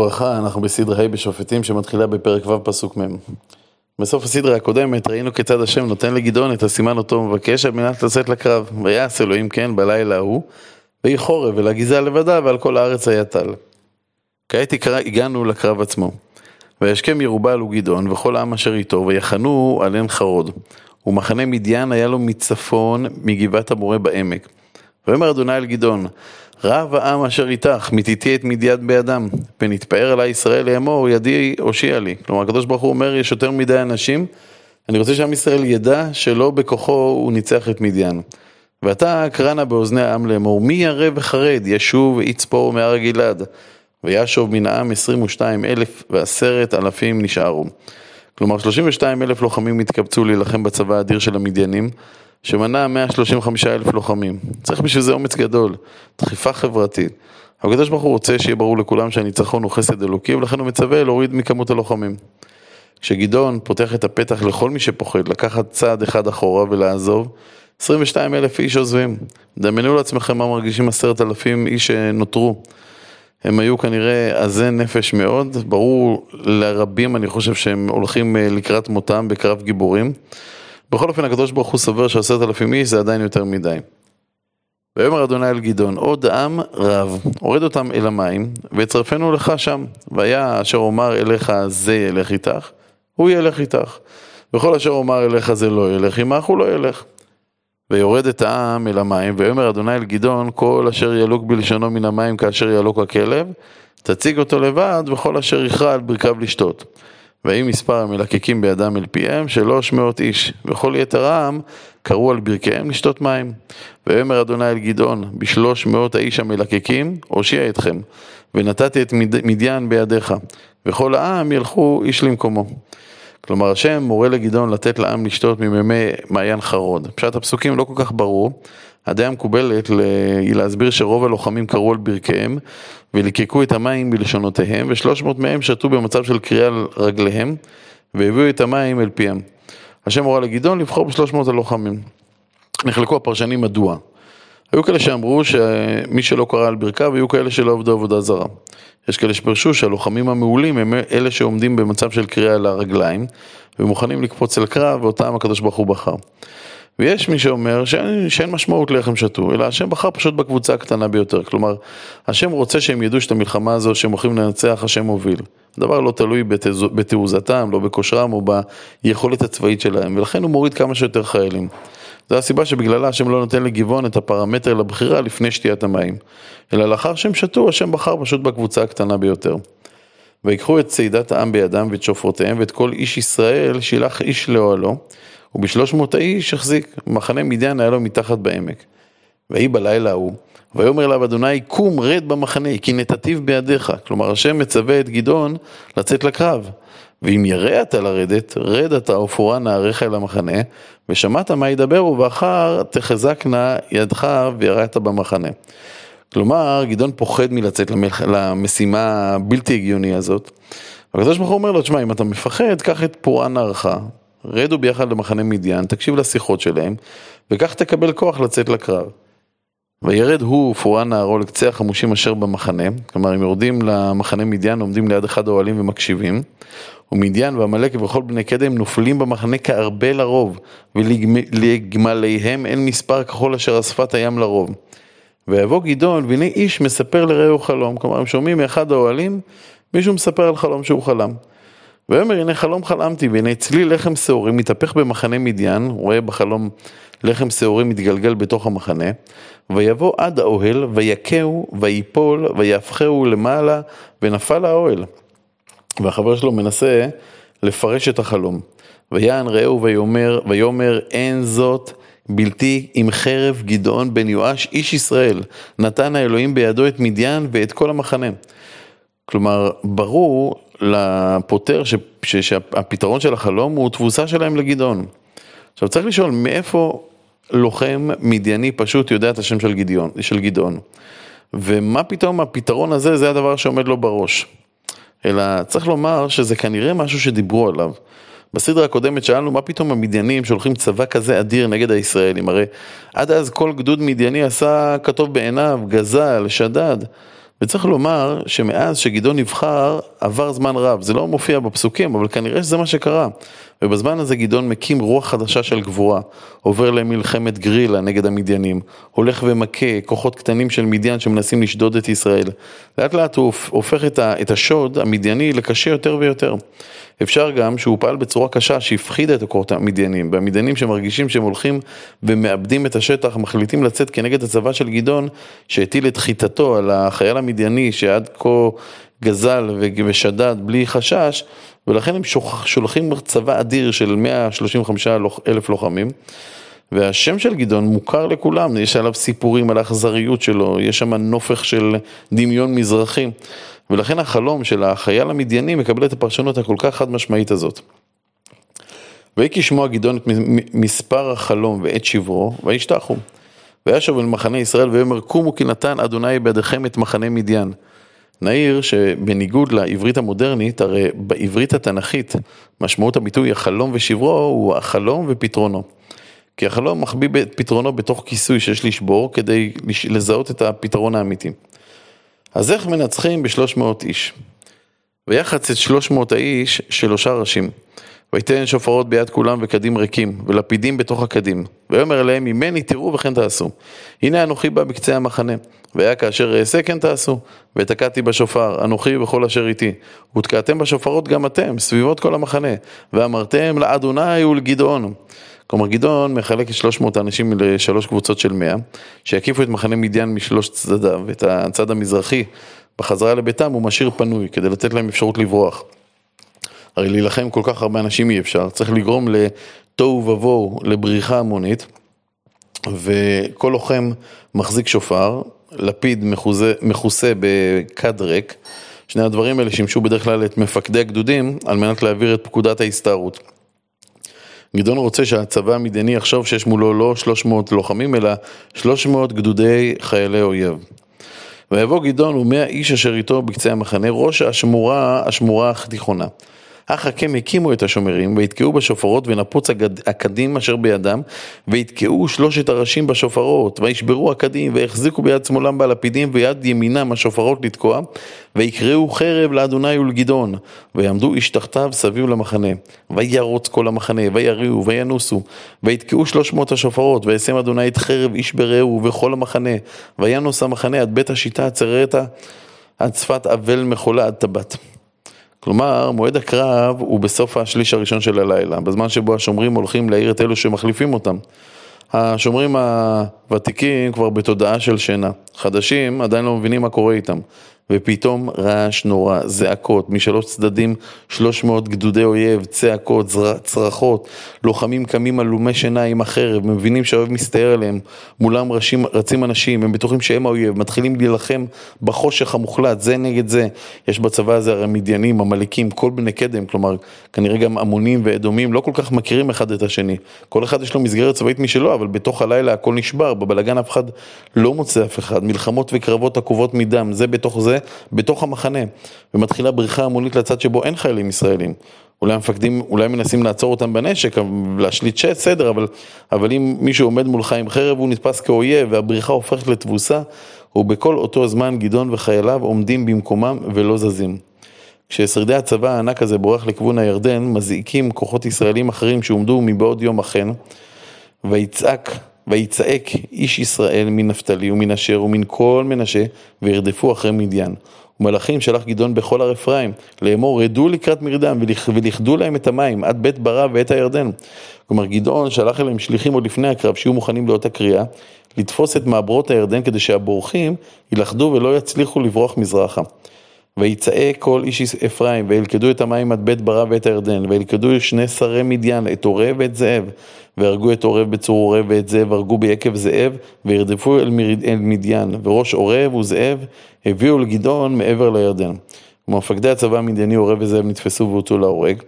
וברכה, אנחנו בסדרה ה' בשופטים שמתחילה בפרק ו' פסוק מ'. בסוף הסדרה הקודמת ראינו כיצד השם נותן לגדעון את הסימן אותו מבקש על מנת לצאת לקרב. ויעש אלוהים כן בלילה ההוא, ויהי חורב ולגזע לבדה ועל כל הארץ היה טל. כעת הגענו לקרב עצמו. וישכם ירובל וגדעון וכל העם אשר איתו ויחנו על עין חרוד. ומחנה מדיין היה לו מצפון מגבעת המורה בעמק. ויאמר אדוני אל גדעון רב העם אשר איתך, מתיתי את מדיית בידם, ונתפאר עלי ישראל לאמור, ידי הושיע לי. כלומר, הקדוש ברוך הוא אומר, יש יותר מדי אנשים, אני רוצה שעם ישראל ידע שלא בכוחו הוא ניצח את מדיין. ואתה קרנה באוזני העם לאמור, מי ירא וחרד, ישוב יצפור מהר גלעד. וישוב מן העם עשרים ושתיים אלף ועשרת אלפים נשארו. כלומר, שלושים ושתיים אלף לוחמים התקבצו להילחם בצבא האדיר של המדיינים. שמנה 135 אלף לוחמים. צריך בשביל זה אומץ גדול, דחיפה חברתית. הקדוש ברוך הוא רוצה שיהיה ברור לכולם שהניצחון הוא חסד אלוקי, ולכן הוא מצווה להוריד מכמות הלוחמים. כשגדעון פותח את הפתח לכל מי שפוחד לקחת צעד אחד אחורה ולעזוב, 22 אלף איש עוזבים. דמיינו לעצמכם מה מרגישים עשרת אלפים איש שנותרו. הם היו כנראה עזי נפש מאוד, ברור לרבים אני חושב שהם הולכים אה, לקראת מותם בקרב גיבורים. בכל אופן הקדוש ברוך הוא סובר שעשרת אלפים איש זה עדיין יותר מדי. ויאמר אדוני אל גדעון, עוד עם רב, הורד אותם אל המים, ויצרפנו לך שם. והיה אשר אומר אליך זה ילך איתך, הוא ילך איתך. וכל אשר אומר אליך זה לא ילך עמך, הוא לא ילך. ויורד את העם אל המים, ויאמר אדוני אל גדעון, כל אשר ילוק בלשונו מן המים כאשר ילוק הכלב, תציג אותו לבד, וכל אשר יכרע על ברכיו לשתות. ויהי מספר המלקקים בידם אל פיהם שלוש מאות איש, וכל יתר העם קראו על ברכיהם לשתות מים. ויאמר אדוני אל גדעון, בשלוש מאות האיש המלקקים, הושיע אתכם, ונתתי את מדיין בידיך, וכל העם ילכו איש למקומו. כלומר, השם מורה לגדעון לתת לעם לשתות ממימי מעיין חרוד. פשט הפסוקים לא כל כך ברור. הדעה המקובלת היא להסביר שרוב הלוחמים קראו על ברכיהם וליקקו את המים בלשונותיהם, ושלוש מאות מהם שתו במצב של קריאה על רגליהם, והביאו את המים אל פיהם. השם הורה לגדעון לבחור בשלוש מאות הלוחמים. נחלקו הפרשנים מדוע. היו כאלה שאמרו שמי שלא קרא על ברכיו, היו כאלה שלא עבדו עבודה זרה. יש כאלה שפרשו שהלוחמים המעולים הם אלה שעומדים במצב של קריאה על הרגליים, ומוכנים לקפוץ אל קרב, ואותם הקדוש ברוך הוא בחר. ויש מי שאומר שאין, שאין משמעות לאיך הם שתו, אלא השם בחר פשוט בקבוצה הקטנה ביותר. כלומר, השם רוצה שהם ידעו שאת המלחמה הזו שהם הולכים לנצח, השם מוביל. הדבר לא תלוי בתעוזתם, לא בכושרם או ביכולת הצבאית שלהם, ולכן הוא מוריד כמה שיותר חיילים. זו הסיבה שבגללה השם לא נותן לגבעון את הפרמטר לבחירה לפני שתיית המים. אלא לאחר שהם שתו, השם בחר פשוט בקבוצה הקטנה ביותר. ויקחו את צעידת העם בידם ואת שופרותיהם ואת כל איש ישראל שילח איש לאוהלו ובשלוש מאות האיש החזיק, מחנה מדיין היה לו מתחת בעמק. ויהי בלילה ההוא, ויאמר אליו אדוני קום רד במחנה כי נתתיו בידיך. כלומר השם מצווה את גדעון לצאת לקרב. ואם ירא אתה לרדת, רד אתה ופורה נעריך אל המחנה, ושמעת מה ידברו, ואחר תחזקנה ידך ויראת במחנה. כלומר, גדעון פוחד מלצאת למשימה הבלתי הגיוני הזאת. הקדוש ברוך הוא אומר לו, תשמע, אם אתה מפחד, קח את פורעה נערך, רדו ביחד למחנה מדיין, תקשיב לשיחות שלהם, וכך תקבל כוח לצאת לקרב. וירד הוא ופורען נערו לקצה החמושים אשר במחנה, כלומר הם יורדים למחנה מדיין, עומדים ליד אחד האוהלים ומקשיבים, ומדיין ועמלק וכל בני קדם נופלים במחנה כארבה לרוב, ולגמליהם אין מספר ככל אשר אספת הים לרוב. ויבוא גדעון, והנה איש מספר לרעהו חלום, כלומר הם שומעים מאחד האוהלים, מישהו מספר על חלום שהוא חלם. ויאמר הנה חלום חלמתי והנה אצלי לחם שעורים מתהפך במחנה מדיין, הוא רואה בחלום לחם שעורים מתגלגל בתוך המחנה, ויבוא עד האוהל ויכהו ויפול ויהפכהו למעלה ונפל האוהל. והחבר שלו מנסה לפרש את החלום. ויען רעהו ויאמר, ויאמר אין זאת בלתי עם חרב גדעון בן יואש איש ישראל, נתן האלוהים בידו את מדיין ואת כל המחנה. כלומר, ברור לפותר שהפתרון של החלום הוא תבוסה שלהם לגדעון. עכשיו צריך לשאול, מאיפה לוחם מדייני פשוט יודע את השם של, גדעון, של גדעון? ומה פתאום הפתרון הזה, זה הדבר שעומד לו בראש. אלא צריך לומר שזה כנראה משהו שדיברו עליו. בסדרה הקודמת שאלנו מה פתאום המדיינים שולחים צבא כזה אדיר נגד הישראלים, הרי עד אז כל גדוד מדייני עשה כתוב בעיניו, גזל, שדד. וצריך לומר שמאז שגדעון נבחר עבר זמן רב, זה לא מופיע בפסוקים, אבל כנראה שזה מה שקרה. ובזמן הזה גדעון מקים רוח חדשה של גבורה, עובר למלחמת גרילה נגד המדיינים, הולך ומכה כוחות קטנים של מדיין שמנסים לשדוד את ישראל. לאט לאט הוא הופך את השוד המדייני לקשה יותר ויותר. אפשר גם שהוא פעל בצורה קשה שהפחידה את הכוחות המדיינים, והמדיינים שמרגישים שהם הולכים ומאבדים את השטח, מחליטים לצאת כנגד הצבא של גדעון, שהטיל את חיטתו על החייל המדייני שעד כה גזל ושדד בלי חשש, ולכן הם שולחים צבא אדיר של 135 אלף לוחמים. והשם של גדעון מוכר לכולם, יש עליו סיפורים על האכזריות שלו, יש שם נופך של דמיון מזרחי. ולכן החלום של החייל המדייני מקבל את הפרשנות הכל כך חד משמעית הזאת. ויהי כשמוע גדעון את מספר החלום ואת שברו, וישתחו. וישוב אל מחנה ישראל ויאמר קומו כי נתן אדוני בידיכם את מחנה מדיין. נעיר שבניגוד לעברית המודרנית, הרי בעברית התנ"כית משמעות הביטוי החלום ושברו הוא החלום ופתרונו. כי החלום מחביא את פתרונו בתוך כיסוי שיש לשבור כדי לזהות את הפתרון האמיתי. אז איך מנצחים בשלוש מאות איש? ויחץ את שלוש מאות האיש שלושה ראשים. ויתן שופרות ביד כולם וקדים ריקים, ולפידים בתוך הקדים. ויאמר אליהם, ממני תראו וכן תעשו. הנה אנוכי בא בקצה המחנה. והיה כאשר אעשה כן תעשו. ותקעתי בשופר, אנוכי וכל אשר איתי. ותקעתם בשופרות גם אתם, סביבות כל המחנה. ואמרתם לאדוני ולגדעון. כלומר גדעון מחלק את 300 האנשים לשלוש קבוצות של 100, שיקיפו את מחנה מדיין משלוש צדדיו, את הצד המזרחי בחזרה לביתם הוא משאיר פנוי כדי לתת להם אפשרות לברוח. הרי להילחם כל כך הרבה אנשים אי אפשר, צריך לגרום לתוהו ובוהו, לבריחה המונית, וכל לוחם מחזיק שופר, לפיד מכוסה, מכוסה בכד ריק, שני הדברים האלה שימשו בדרך כלל את מפקדי הגדודים על מנת להעביר את פקודת ההסתערות. גדעון רוצה שהצבא המדייני יחשוב שיש מולו לא 300 לוחמים, אלא 300 גדודי חיילי אויב. ויבוא גדעון ומאה איש אשר איתו בקצה המחנה, ראש השמורה, השמורה התיכונה. אך הקם הקימו את השומרים, ויתקעו בשופרות, ונפוץ הקדים אשר בידם, ויתקעו שלושת הראשים בשופרות, וישברו הקדים, ויחזיקו ביד שמאלם בלפידים, ויד ימינם השופרות לתקוע, ויקראו חרב לאדוני ולגדעון, ויעמדו איש תחתיו סביב למחנה, וירוץ כל המחנה, ויריעו, וינוסו, ויתקעו שלוש מאות השופרות, וישם אדוני את חרב איש ברעהו וכל המחנה, וינוס המחנה עד בית השיטה הצררתא, עד שפת אבל מחולה עד טבת. כלומר, מועד הקרב הוא בסוף השליש הראשון של הלילה, בזמן שבו השומרים הולכים להעיר את אלו שמחליפים אותם. השומרים הוותיקים כבר בתודעה של שינה, חדשים עדיין לא מבינים מה קורה איתם. ופתאום רעש נורא, זעקות, משלוש צדדים 300 גדודי אויב, צעקות, צרחות, לוחמים קמים עלומי שינה עם החרב, מבינים שהאויב מסתער עליהם, מולם רשים, רצים אנשים, הם בטוחים שהם האויב, מתחילים להילחם בחושך המוחלט, זה נגד זה. יש בצבא הזה הרי מדיינים, עמלקים, כל בני קדם, כלומר, כנראה גם עמונים ואדומים, לא כל כך מכירים אחד את השני. כל אחד יש לו מסגרת צבאית משלו, אבל בתוך הלילה הכל נשבר, בבלגן אף אחד לא מוצא אף אחד, מלחמות וקרבות עקובות מדם, זה בתוך זה, בתוך המחנה, ומתחילה בריחה המונית לצד שבו אין חיילים ישראלים. אולי המפקדים, אולי מנסים לעצור אותם בנשק, להשליט שט, סדר, אבל, אבל אם מישהו עומד מולך עם חרב הוא נתפס כאויב והבריחה הופכת לתבוסה, ובכל אותו זמן גדעון וחייליו עומדים במקומם ולא זזים. כששרידי הצבא הענק הזה בורח לכיוון הירדן, מזעיקים כוחות ישראלים אחרים שהועמדו מבעוד יום אכן, ויצעק ויצעק איש ישראל מנפתלי ומן אשר ומן כל מנשה וירדפו אחרי מדיין. ומלאכים שלח גדעון בכל הר אפרים לאמור רדו לקראת מרדם ולכדו להם את המים עד בית ברא ואת הירדן. כלומר גדעון שלח אליהם שליחים עוד לפני הקרב שיהיו מוכנים לאותה קריאה לתפוס את מעברות הירדן כדי שהבורחים ילכדו ולא יצליחו לברוח מזרחה. ויצעק כל איש אפרים, וילכדו את המים עד בית ברא ואת הירדן, וילכדו שני שרי מדיין, את עורב ואת זאב, והרגו את עורב בצור עורב ואת זאב הרגו ביקב זאב, וירדפו אל, מרד, אל מדיין, וראש עורב וזאב הביאו לגדעון מעבר לירדן. ומפקדי הצבא המדייני עורב וזאב נתפסו והוצאו להורג.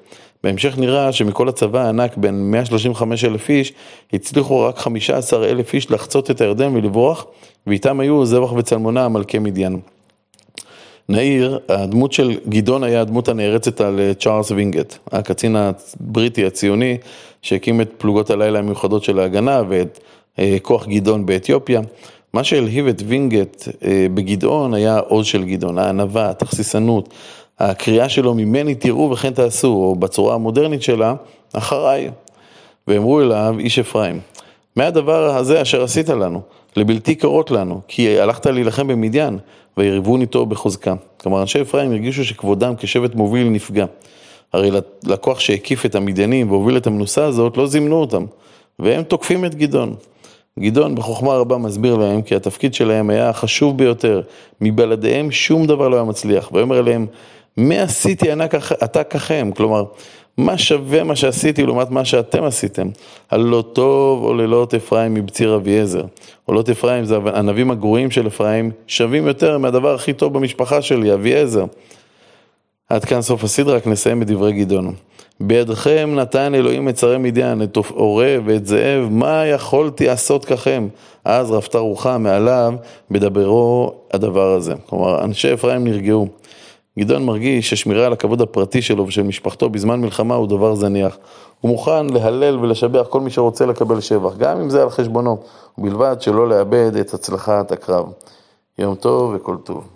בהמשך נראה שמכל הצבא הענק בין 135 אלף איש, הצליחו רק 15 אלף איש לחצות את הירדן ולברוח, ואיתם היו זבח וצלמונה מלכי מדיין. נעיר, הדמות של גדעון היה הדמות הנערצת על אה, צ'ארלס וינגט, הקצין הבריטי הציוני שהקים את פלוגות הלילה המיוחדות של ההגנה ואת אה, כוח גדעון באתיופיה. מה שהלהיב את וינגייט אה, בגדעון היה העוז של גדעון, הענווה, התכסיסנות, הקריאה שלו ממני תראו וכן תעשו, או בצורה המודרנית שלה, אחריי. ואמרו אליו, איש אפרים, מה הדבר הזה אשר עשית לנו? לבלתי קרות לנו, כי הלכת להילחם במדיין, ויריבון איתו בחוזקה. כלומר, אנשי אפרים הרגישו שכבודם כשבט מוביל נפגע. הרי לקוח שהקיף את המדיינים והוביל את המנוסה הזאת, לא זימנו אותם, והם תוקפים את גדעון. גדעון בחוכמה רבה מסביר להם כי התפקיד שלהם היה החשוב ביותר, מבלעדיהם שום דבר לא היה מצליח, ויאמר להם, מה עשיתי אתה ככם? כלומר, מה שווה מה שעשיתי לעומת מה שאתם עשיתם? הלא טוב עוללות אפרים מבציר אביעזר. עולות אפרים זה ענבים הגרועים של אפרים, שווים יותר מהדבר הכי טוב במשפחה שלי, אביעזר. עד כאן סוף הסדרה, רק נסיים בדברי גדעון. בידכם נתן אלוהים את שרי מדיין, את עורב ואת זאב, מה יכולתי לעשות ככם? אז רפתה רוחה מעליו בדברו הדבר הזה. כלומר, אנשי אפרים נרגעו. גדעון מרגיש ששמירה על הכבוד הפרטי שלו ושל משפחתו בזמן מלחמה הוא דבר זניח. הוא מוכן להלל ולשבח כל מי שרוצה לקבל שבח, גם אם זה על חשבונו, ובלבד שלא לאבד את הצלחת הקרב. יום טוב וכל טוב.